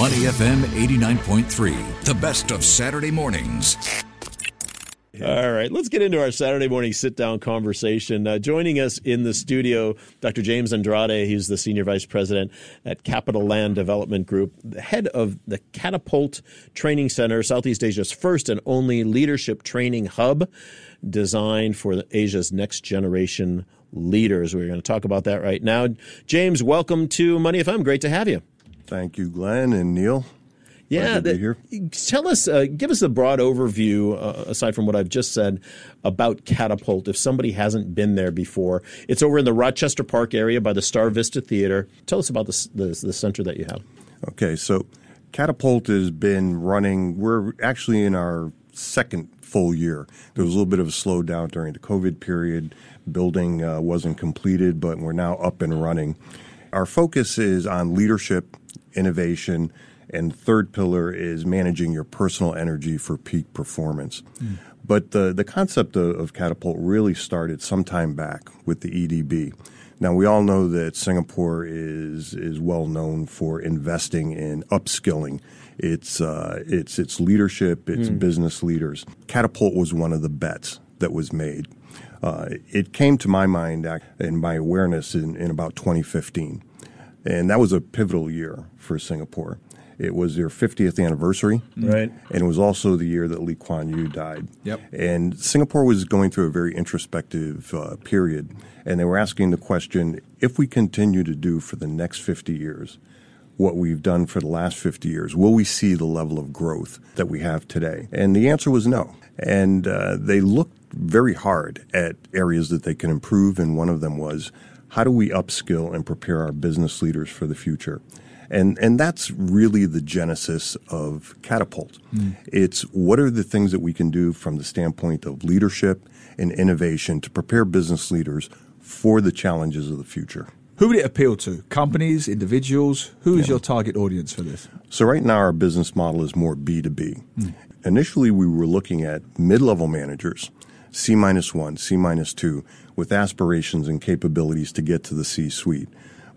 Money FM 89.3, the best of Saturday mornings. All right, let's get into our Saturday morning sit down conversation. Uh, joining us in the studio, Dr. James Andrade. He's the Senior Vice President at CapitaLand Development Group, the head of the Catapult Training Center, Southeast Asia's first and only leadership training hub designed for Asia's next generation leaders. We're going to talk about that right now. James, welcome to Money FM. Great to have you. Thank you, Glenn and Neil. Yeah, the, tell us, uh, give us a broad overview, uh, aside from what I've just said, about Catapult. If somebody hasn't been there before, it's over in the Rochester Park area by the Star Vista Theater. Tell us about the, the, the center that you have. Okay, so Catapult has been running. We're actually in our second full year. There was a little bit of a slowdown during the COVID period. Building uh, wasn't completed, but we're now up and running. Our focus is on leadership, innovation and third pillar is managing your personal energy for peak performance. Mm. But the, the concept of, of Catapult really started some time back with the EDB. Now we all know that Singapore is is well known for investing in upskilling. Its uh, its its leadership, its mm. business leaders. Catapult was one of the bets that was made. Uh, it came to my mind and my awareness in, in about 2015, and that was a pivotal year for Singapore. It was their 50th anniversary. Right. And it was also the year that Lee Kuan Yew died. Yep. And Singapore was going through a very introspective uh, period. And they were asking the question if we continue to do for the next 50 years what we've done for the last 50 years, will we see the level of growth that we have today? And the answer was no. And uh, they looked very hard at areas that they can improve. And one of them was how do we upskill and prepare our business leaders for the future? And, and that's really the genesis of Catapult. Mm. It's what are the things that we can do from the standpoint of leadership and innovation to prepare business leaders for the challenges of the future. Who would it appeal to? Companies, individuals? Who is yeah. your target audience for this? So, right now, our business model is more B2B. Mm. Initially, we were looking at mid level managers, C minus one, C minus two, with aspirations and capabilities to get to the C suite.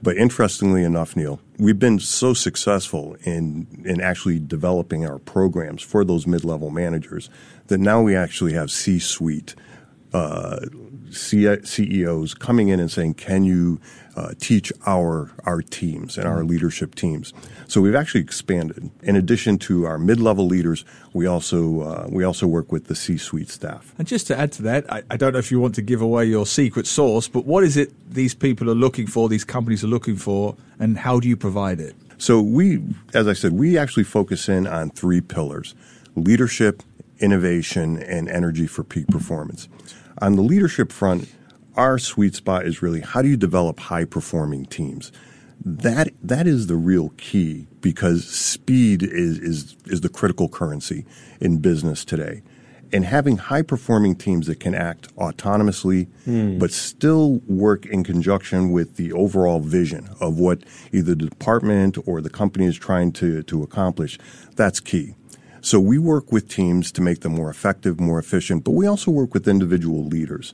But interestingly enough, Neil, we've been so successful in in actually developing our programs for those mid level managers that now we actually have C suite uh, CEOs coming in and saying, "Can you uh, teach our our teams and our mm-hmm. leadership teams?" So we've actually expanded. In addition to our mid-level leaders, we also uh, we also work with the C-suite staff. And just to add to that, I, I, don't know if you want to give away your secret sauce, but what is it these people are looking for? These companies are looking for, and how do you provide it? So we, as I said, we actually focus in on three pillars: leadership, innovation, and energy for peak performance. On the leadership front, our sweet spot is really how do you develop high performing teams? That that is the real key because speed is is is the critical currency in business today. And having high performing teams that can act autonomously mm. but still work in conjunction with the overall vision of what either the department or the company is trying to, to accomplish, that's key. So we work with teams to make them more effective, more efficient, but we also work with individual leaders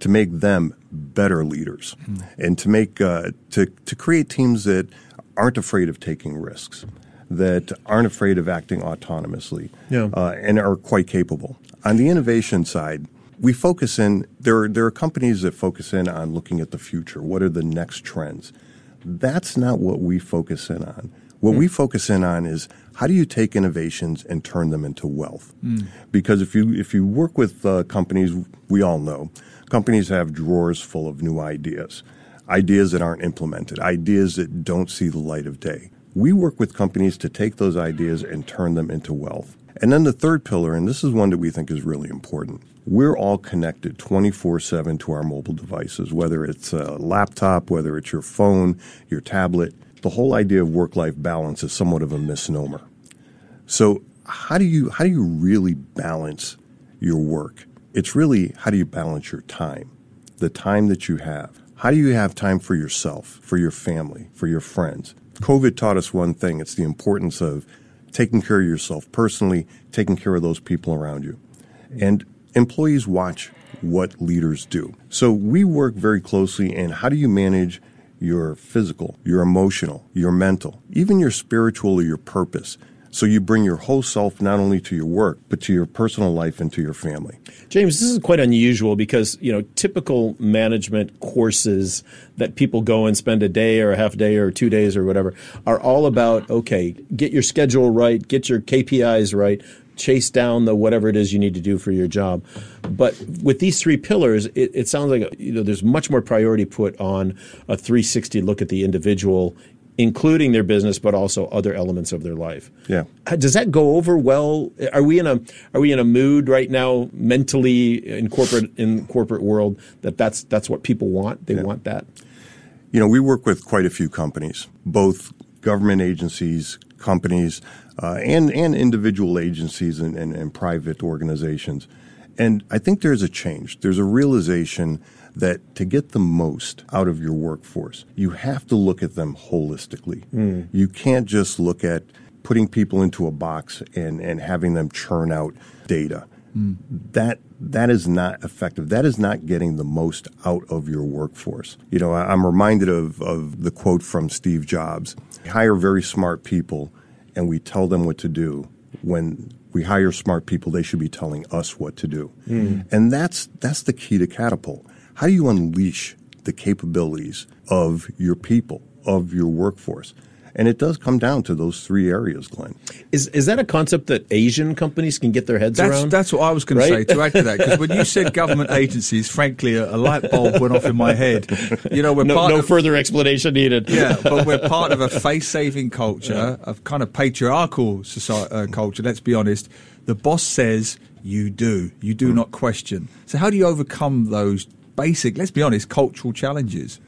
to make them better leaders mm. and to make uh, to to create teams that aren't afraid of taking risks, that aren't afraid of acting autonomously, yeah. uh, and are quite capable. On the innovation side, we focus in there. Are, there are companies that focus in on looking at the future. What are the next trends? That's not what we focus in on. What mm. we focus in on is how do you take innovations and turn them into wealth? Mm. Because if you if you work with uh, companies, we all know companies have drawers full of new ideas, ideas that aren't implemented, ideas that don't see the light of day. We work with companies to take those ideas and turn them into wealth. And then the third pillar, and this is one that we think is really important. We're all connected 24 7 to our mobile devices, whether it's a laptop, whether it's your phone, your tablet the whole idea of work life balance is somewhat of a misnomer. So how do you how do you really balance your work? It's really how do you balance your time, the time that you have. How do you have time for yourself, for your family, for your friends? COVID taught us one thing. It's the importance of taking care of yourself personally, taking care of those people around you. And employees watch what leaders do. So we work very closely in how do you manage your physical, your emotional, your mental, even your spiritual or your purpose. So you bring your whole self not only to your work, but to your personal life and to your family. James, this is quite unusual because, you know, typical management courses that people go and spend a day or a half day or two days or whatever are all about, okay, get your schedule right, get your KPIs right, chase down the whatever it is you need to do for your job. But with these three pillars, it, it sounds like you know there's much more priority put on a 360 look at the individual including their business, but also other elements of their life. Yeah. Uh, does that go over well? Are we in a are we in a mood right now mentally in corporate in corporate world that that's that's what people want? They yeah. want that. You know, we work with quite a few companies, both government agencies, companies, uh, and and individual agencies and, and, and private organizations. And I think there's a change. There's a realization that to get the most out of your workforce, you have to look at them holistically. Mm. You can't just look at putting people into a box and, and having them churn out data. Mm. That that is not effective. That is not getting the most out of your workforce. You know, I'm reminded of, of the quote from Steve Jobs. Hire very smart people and we tell them what to do. When we hire smart people, they should be telling us what to do. Mm. And that's that's the key to catapult. How do you unleash the capabilities of your people, of your workforce? And it does come down to those three areas, Glenn. Is is that a concept that Asian companies can get their heads that's, around? That's what I was going right? to say to add to that. Because when you said government agencies, frankly, a, a, light bulb went off in my head. You know, we're no, part no of, further explanation needed. Yeah, but we're part of a face-saving culture, yeah. of kind of patriarchal society, uh, culture. Let's be honest. The boss says you do. You do mm. not question. So how do you overcome those basic, let's be honest, cultural challenges?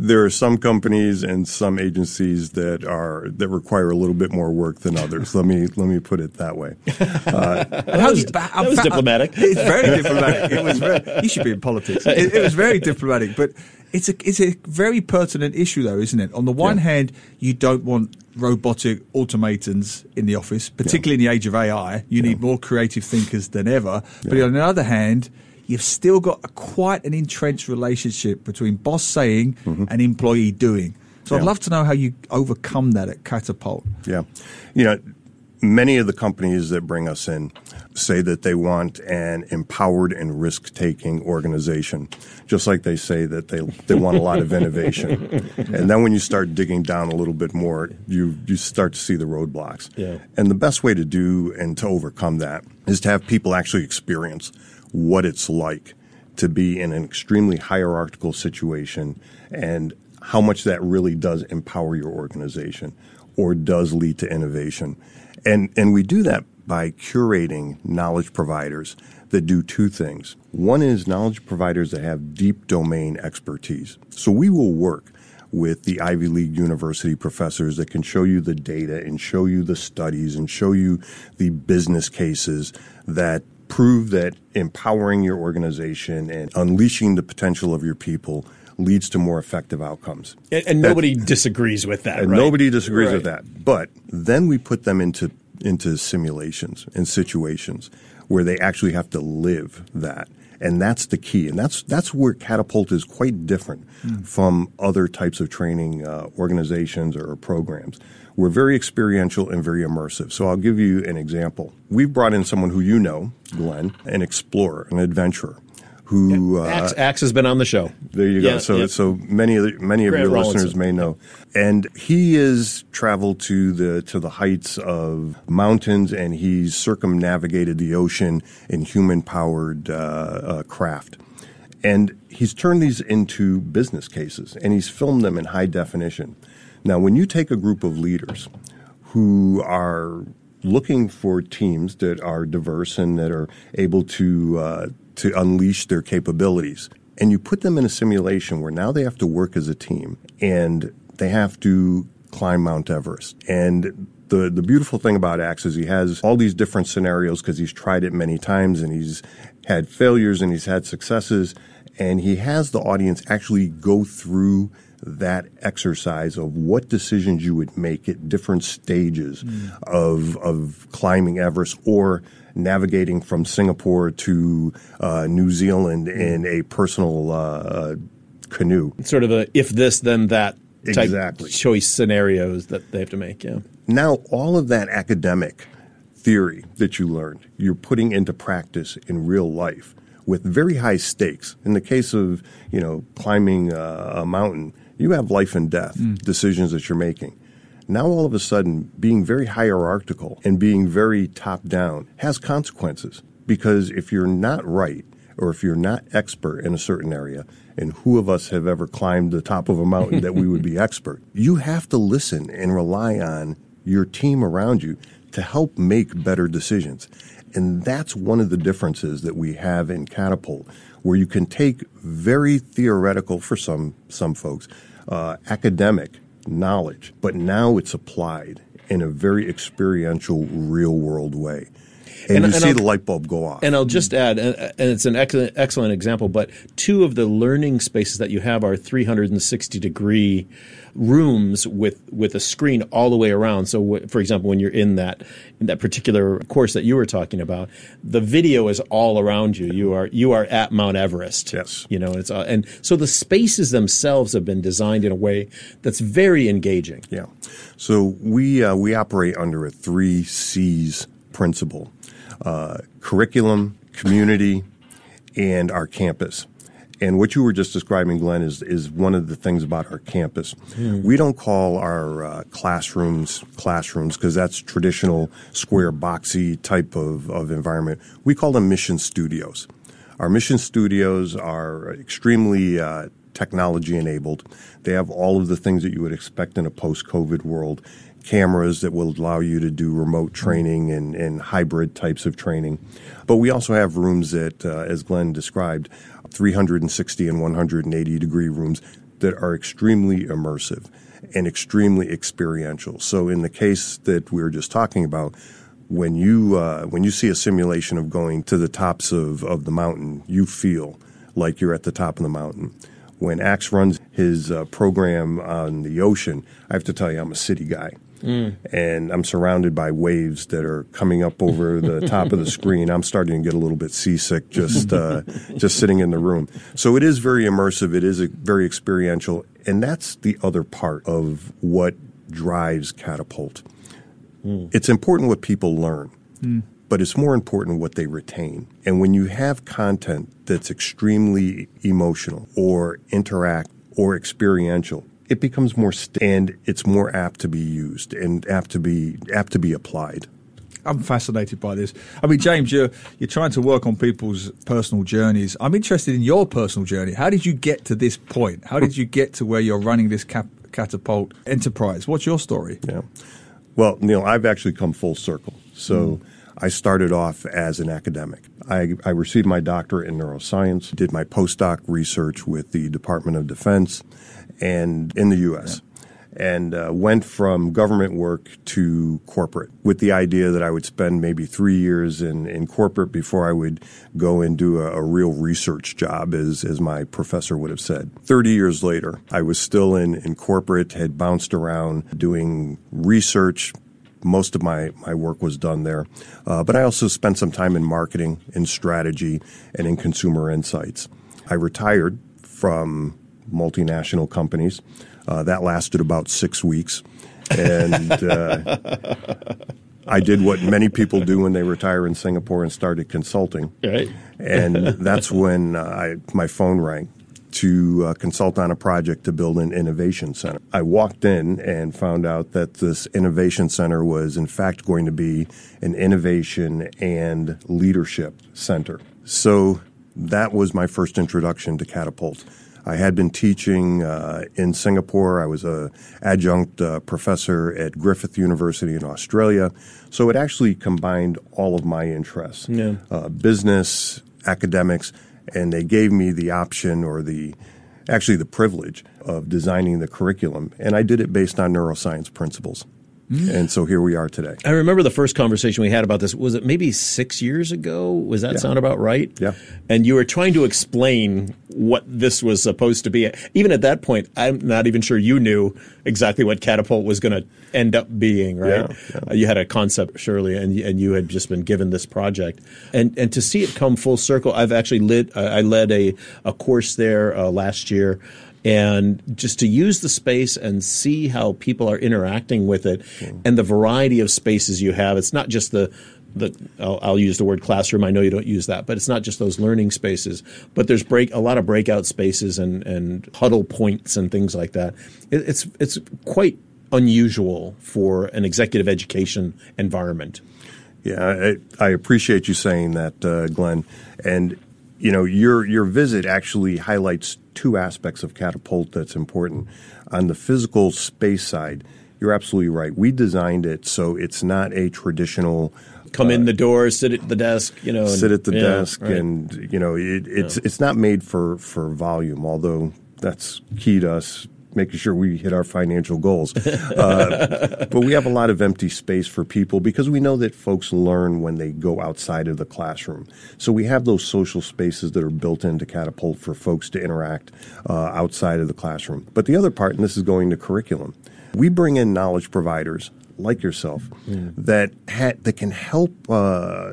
There are some companies and some agencies that are that require a little bit more work than others. let me let me put it that way. Uh, that was, that was diplomatic. It's very diplomatic. It was very, you should be in politics. It, it was very diplomatic, but it's a it's a very pertinent issue, though, isn't it? On the one yeah. hand, you don't want robotic automatons in the office, particularly yeah. in the age of AI. You yeah. need more creative thinkers than ever. But on the other hand, you've still got a, quite an entrenched relationship between boss saying mm-hmm. and employee doing. So yeah. I'd love to know how you overcome that at Catapult. Yeah. You know, many of the companies that bring us in say that they want an empowered and risk taking organization, just like they say that they, they want a lot of innovation. and then when you start digging down a little bit more, you, you start to see the roadblocks. Yeah. And the best way to do and to overcome that is to have people actually experience what it's like to be in an extremely hierarchical situation and how much that really does empower your organization or does lead to innovation. And, and we do that by curating knowledge providers that do two things. One is knowledge providers that have deep domain expertise. So we will work with the Ivy League university professors that can show you the data and show you the studies and show you the business cases that prove that empowering your organization and unleashing the potential of your people leads to more effective outcomes. And, and nobody disagrees with that. And right? nobody disagrees right. with that. But then we put them into into simulations and situations where they actually have to live that. And that's the key. And that's that's where Catapult is quite different mm. from other types of training uh, organizations or programs we're very experiential and very immersive. So I'll give you an example. We've brought in someone who you know, Glenn, an explorer, an adventurer. Who yeah. Axe, uh, Axe, has been on the show? There you go. Yeah, so, yeah. so many of the, many of Grant your Rawlinson. listeners may know, and he has traveled to the to the heights of mountains, and he's circumnavigated the ocean in human powered uh, uh, craft. And he's turned these into business cases and he's filmed them in high definition. Now, when you take a group of leaders who are looking for teams that are diverse and that are able to uh, to unleash their capabilities, and you put them in a simulation where now they have to work as a team and they have to climb Mount Everest. And the the beautiful thing about Axe is he has all these different scenarios because he's tried it many times and he's had failures and he's had successes, and he has the audience actually go through that exercise of what decisions you would make at different stages mm. of, of climbing Everest or navigating from Singapore to uh, New Zealand mm. in a personal uh, canoe. Sort of a if this then that type Exactly. choice scenarios that they have to make. Yeah. Now, all of that academic theory that you learned, you're putting into practice in real life with very high stakes. In the case of, you know, climbing uh, a mountain, you have life and death decisions that you're making. Now, all of a sudden, being very hierarchical and being very top down has consequences because if you're not right or if you're not expert in a certain area, and who of us have ever climbed the top of a mountain that we would be expert, you have to listen and rely on your team around you to help make better decisions. And that's one of the differences that we have in Catapult, where you can take very theoretical for some some folks, uh, academic knowledge, but now it's applied in a very experiential, real world way. And, And- you and see I'll- the light bulb go off. And I'll just add, and and it's an excellent, excellent example, but two of the learning spaces that you have are 360 degree rooms with, with a screen all the way around. So, w- for example, when you're in that in that particular course that you were talking about, the video is all around you. You are you are at Mount Everest. Yes. you know, it's uh, and so the spaces themselves have been designed in a way that's very engaging. Yeah. So we uh, we operate under a three C's principle: uh, curriculum, community, and our campus. And what you were just describing, Glenn, is is one of the things about our campus. We don't call our uh, classrooms classrooms because that's traditional square boxy type of, of environment. We call them mission studios. Our mission studios are extremely uh, technology enabled. They have all of the things that you would expect in a post COVID world cameras that will allow you to do remote training and, and hybrid types of training. But we also have rooms that, uh, as Glenn described, 360 and 180 degree rooms that are extremely immersive and extremely experiential. So, in the case that we were just talking about, when you uh, when you see a simulation of going to the tops of, of the mountain, you feel like you're at the top of the mountain. When Axe runs his uh, program on the ocean, I have to tell you, I'm a city guy. And I'm surrounded by waves that are coming up over the top of the screen. I'm starting to get a little bit seasick just uh, just sitting in the room. So it is very immersive. It is a, very experiential, and that's the other part of what drives Catapult. It's important what people learn, but it's more important what they retain. And when you have content that's extremely emotional or interact or experiential, it becomes more st- and it's more apt to be used and apt to be apt to be applied. I'm fascinated by this. I mean, James, you're you're trying to work on people's personal journeys. I'm interested in your personal journey. How did you get to this point? How did you get to where you're running this cap- catapult enterprise? What's your story? Yeah. Well, Neil, I've actually come full circle. So hmm. I started off as an academic. I, I received my doctorate in neuroscience, did my postdoc research with the Department of Defense and in the U.S. And uh, went from government work to corporate with the idea that I would spend maybe three years in, in corporate before I would go and do a, a real research job, as, as my professor would have said. 30 years later, I was still in, in corporate, had bounced around doing research, most of my, my work was done there. Uh, but I also spent some time in marketing, in strategy, and in consumer insights. I retired from multinational companies. Uh, that lasted about six weeks. And uh, I did what many people do when they retire in Singapore and started consulting. Right. And that's when uh, I, my phone rang to uh, consult on a project to build an innovation center. I walked in and found out that this innovation center was, in fact, going to be an innovation and leadership center. So that was my first introduction to Catapult. I had been teaching uh, in Singapore. I was a adjunct uh, professor at Griffith University in Australia. So it actually combined all of my interests Yeah. uh, business, academics, and they gave me the option or the actually the privilege of designing the curriculum. And I did it based on neuroscience principles. Mm. And so here we are today. I remember the first conversation we had about this. Was it maybe six years ago? Was that yeah. sound about right? Yeah. And you were trying to explain what this was supposed to be. Even at that point, I'm not even sure you knew exactly what Catapult was going to end up being, right? Yeah, yeah. Uh, you had a concept, surely, and, and you had just been given this project. And and to see it come full circle, I've actually lit, uh, I led a, a course there uh, last year and just to use the space and see how people are interacting with it mm. and the variety of spaces you have. It's not just the the I'll, I'll, use the word classroom. I know you don't use that, but it's not just those learning spaces. But there's break a lot of breakout spaces and and huddle points and things like that. It, it's it's quite unusual for an executive education environment. Yeah, I, I appreciate you saying that, uh, Glenn. And you know, your your visit actually highlights two aspects of Catapult that's important. On the physical space side, you're absolutely right. We designed it so it's not a traditional come uh, in the door, sit at the desk, you know, sit at the yeah, desk, right. and you know, it, it's yeah. it's not made for for volume. Although that's key to us making sure we hit our financial goals. Uh, but we have a lot of empty space for people because we know that folks learn when they go outside of the classroom. So we have those social spaces that are built into Catapult for folks to interact uh, outside of the classroom. But the other part, and this is going to curriculum, we bring in knowledge providers like yourself mm. that ha- that can help. Uh,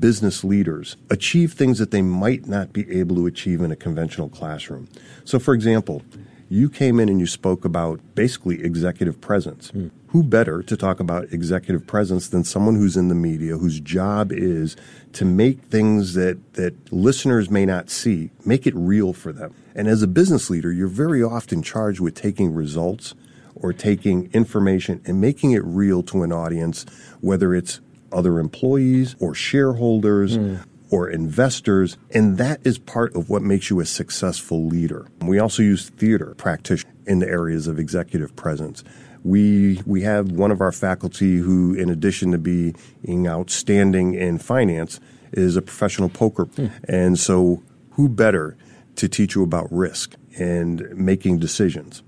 business leaders achieve things that they might not be able to achieve in a conventional classroom. So, for example, you came in and you spoke about basically executive presence. Mm. Who better to talk about executive presence than someone who's in the media, whose job is to make things that, that listeners may not see, make it real for them. And as a business leader, you're very often charged with taking results or taking information and making it real to an audience, whether it's other employees or shareholders mm or investors, and that is part of what makes you a successful leader. We also use theater practitioners in the areas of executive presence. We we have one of our faculty who, in addition to being outstanding in finance, is a professional poker, hmm. and so who better to teach you about risk and making decisions?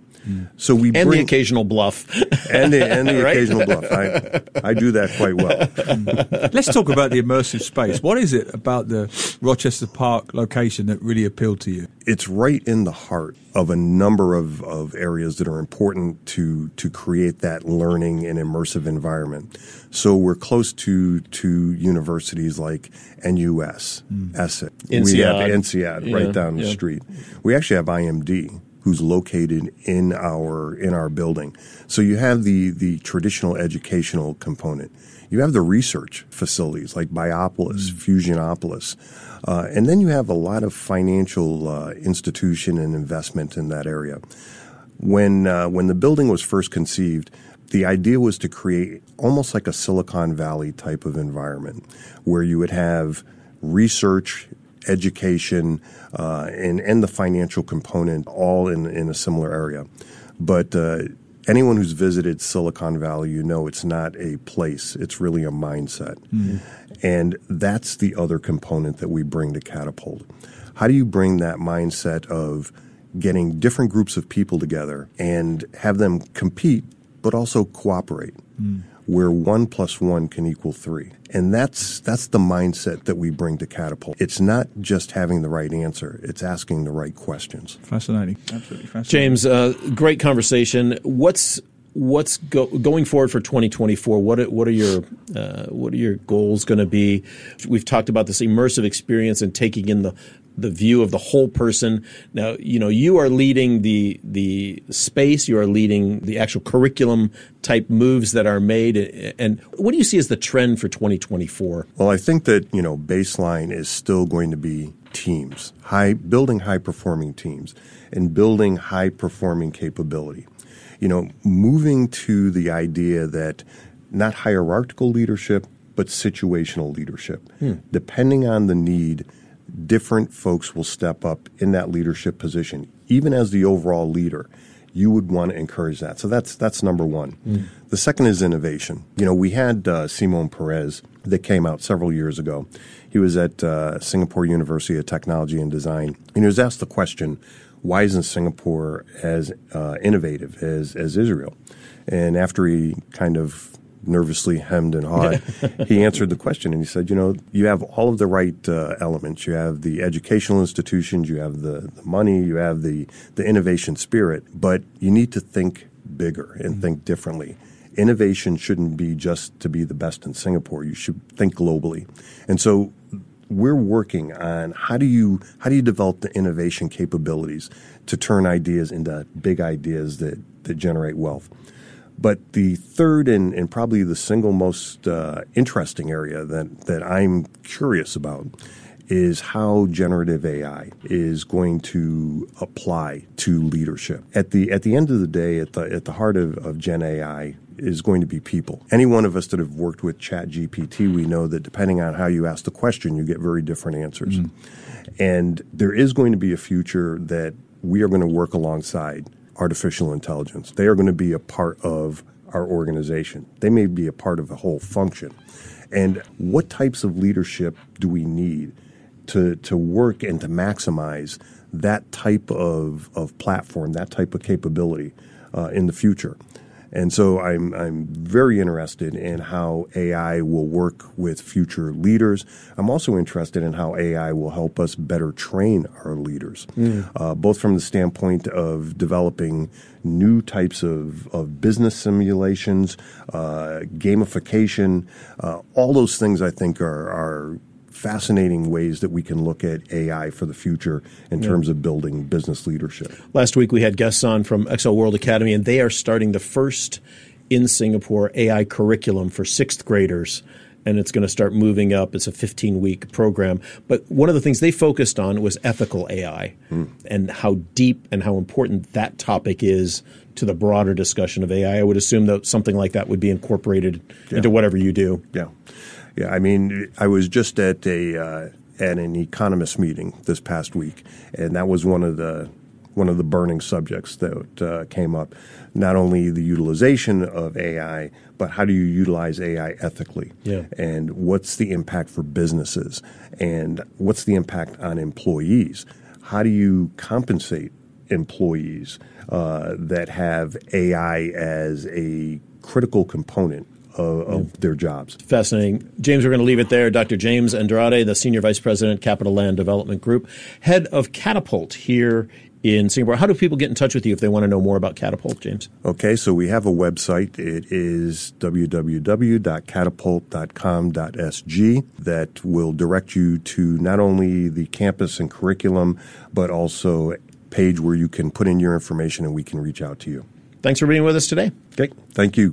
So we and bring, the occasional bluff, and the, and the right? occasional bluff. I, I do that quite well. Let's talk about the immersive space. What is it about the Rochester Park location that really appealed to you? It's right in the heart of a number of, of areas that are important to to create that learning and immersive environment. So we're close to to universities like NUS, mm. ESSEC. INSEAD. We have INSEAD yeah, right down the yeah. street. We actually have IMD who's located in our in our building. So you have the the traditional educational component. You have the research facilities like Biopolis, mm. Fusionopolis, uh, and then you have a lot of financial uh, institution and investment in that area. When uh, when the building was first conceived, the idea was to create almost like a Silicon Valley type of environment where you would have research education, uh, and, and the financial component all in, in a similar area. But uh, anyone who's visited Silicon Valley, you know it's not a place, it's really a mindset. Mm-hmm. And that's the other component that we bring to Catapult. How do you bring that mindset of getting different groups of people together and have them compete, but also cooperate? Mm where one plus one can equal three. And that's that's the mindset that we bring to Catapult. It's not just having the right answer; it's asking the right questions. Fascinating, absolutely fascinating. James, uh, great conversation. What's what's go, going forward for 2024? What are, what are your uh, what are your goals going to be? We've talked about this immersive experience and taking in the the view of the whole person. Now, you know, you are leading the the space, you are leading the actual curriculum type moves that are made. And what do you see as the trend for 2024? Well, I think that, you know, baseline is still going to be teams, high building high performing teams and building high performing capability. You know, moving to the idea that not hierarchical leadership, but situational leadership. Hmm. Depending on the need, different folks will step up in that leadership position. Even as the overall leader, you would want to encourage that. So that's that's number one. Mm. The second is innovation. You know, we had uh, Shimon Peres that came out several years ago. He was at uh, Singapore University of Technology and Design, and he was asked the question, "Why isn't Singapore as uh, innovative as as Israel?" And after he kind of nervously hemmed and hawed, he answered the question and he said, You know, you have all of the right uh, elements. You have the educational institutions, you have the, the, money, you have the, the innovation spirit, but you need to think bigger and mm-hmm. think differently. Innovation shouldn't be just to be the best in Singapore. You should think globally. And so we're working on how do you how do you develop the innovation capabilities to turn ideas into big ideas that, that generate wealth. But the third and, and probably the single most uh, interesting area that, that I'm curious about is how generative AI is going to apply to leadership. At the at the end of the day, at the at the heart of, of Gen AI is going to be people. Any one of us that have worked with ChatGPT, we know that depending on how you ask the question, you get very different answers. Mm. And there is going to be a future that we are going to work alongside artificial intelligence. They are going to be a part of our organization. They may be a part of the whole function. And what types of leadership do we need to, to work and to maximize that type of, of platform, that type of capability uh, in the future? And so I'm, I'm very interested in how AI will work with future leaders. I'm also interested in how AI will help us better train our leaders, mm. uh, both from the standpoint of developing new types of, of business simulations, uh, gamification. Uh, all those things I think are, are fascinating ways that we can look at AI for the future in yeah. terms of building business leadership. Last week we had guests on from XCL World Academy, and they are starting the first in Singapore AI curriculum for sixth graders and it's going to start moving up. It's a 15 week program. But one of the things they focused on was ethical AI mm. and how deep and how important that topic is to the broader discussion of AI. I would assume that something like that would be incorporated yeah. into whatever you do. Yeah. Yeah, I mean, I was just at a uh, at an economist meeting this past week, and that was one of the one of the burning subjects that uh, came up. Not only the utilization of AI, but how do you utilize AI ethically? Yeah. And what's the impact for businesses? And what's the impact on employees? How do you compensate employees uh, that have AI as a critical component of, of their jobs. Fascinating. James, we're going to leave it there. Dr. James Andrade, the Senior Vice President, CapitaLand Development Group, head of Catapult here in Singapore. How do people get in touch with you if they want to know more about Catapult, James? Okay, so we have a website. It is www.catapult.com.sg that will direct you to not only the campus and curriculum, but also a page where you can put in your information and we can reach out to you. Thanks for being with us today. Okay, thank you.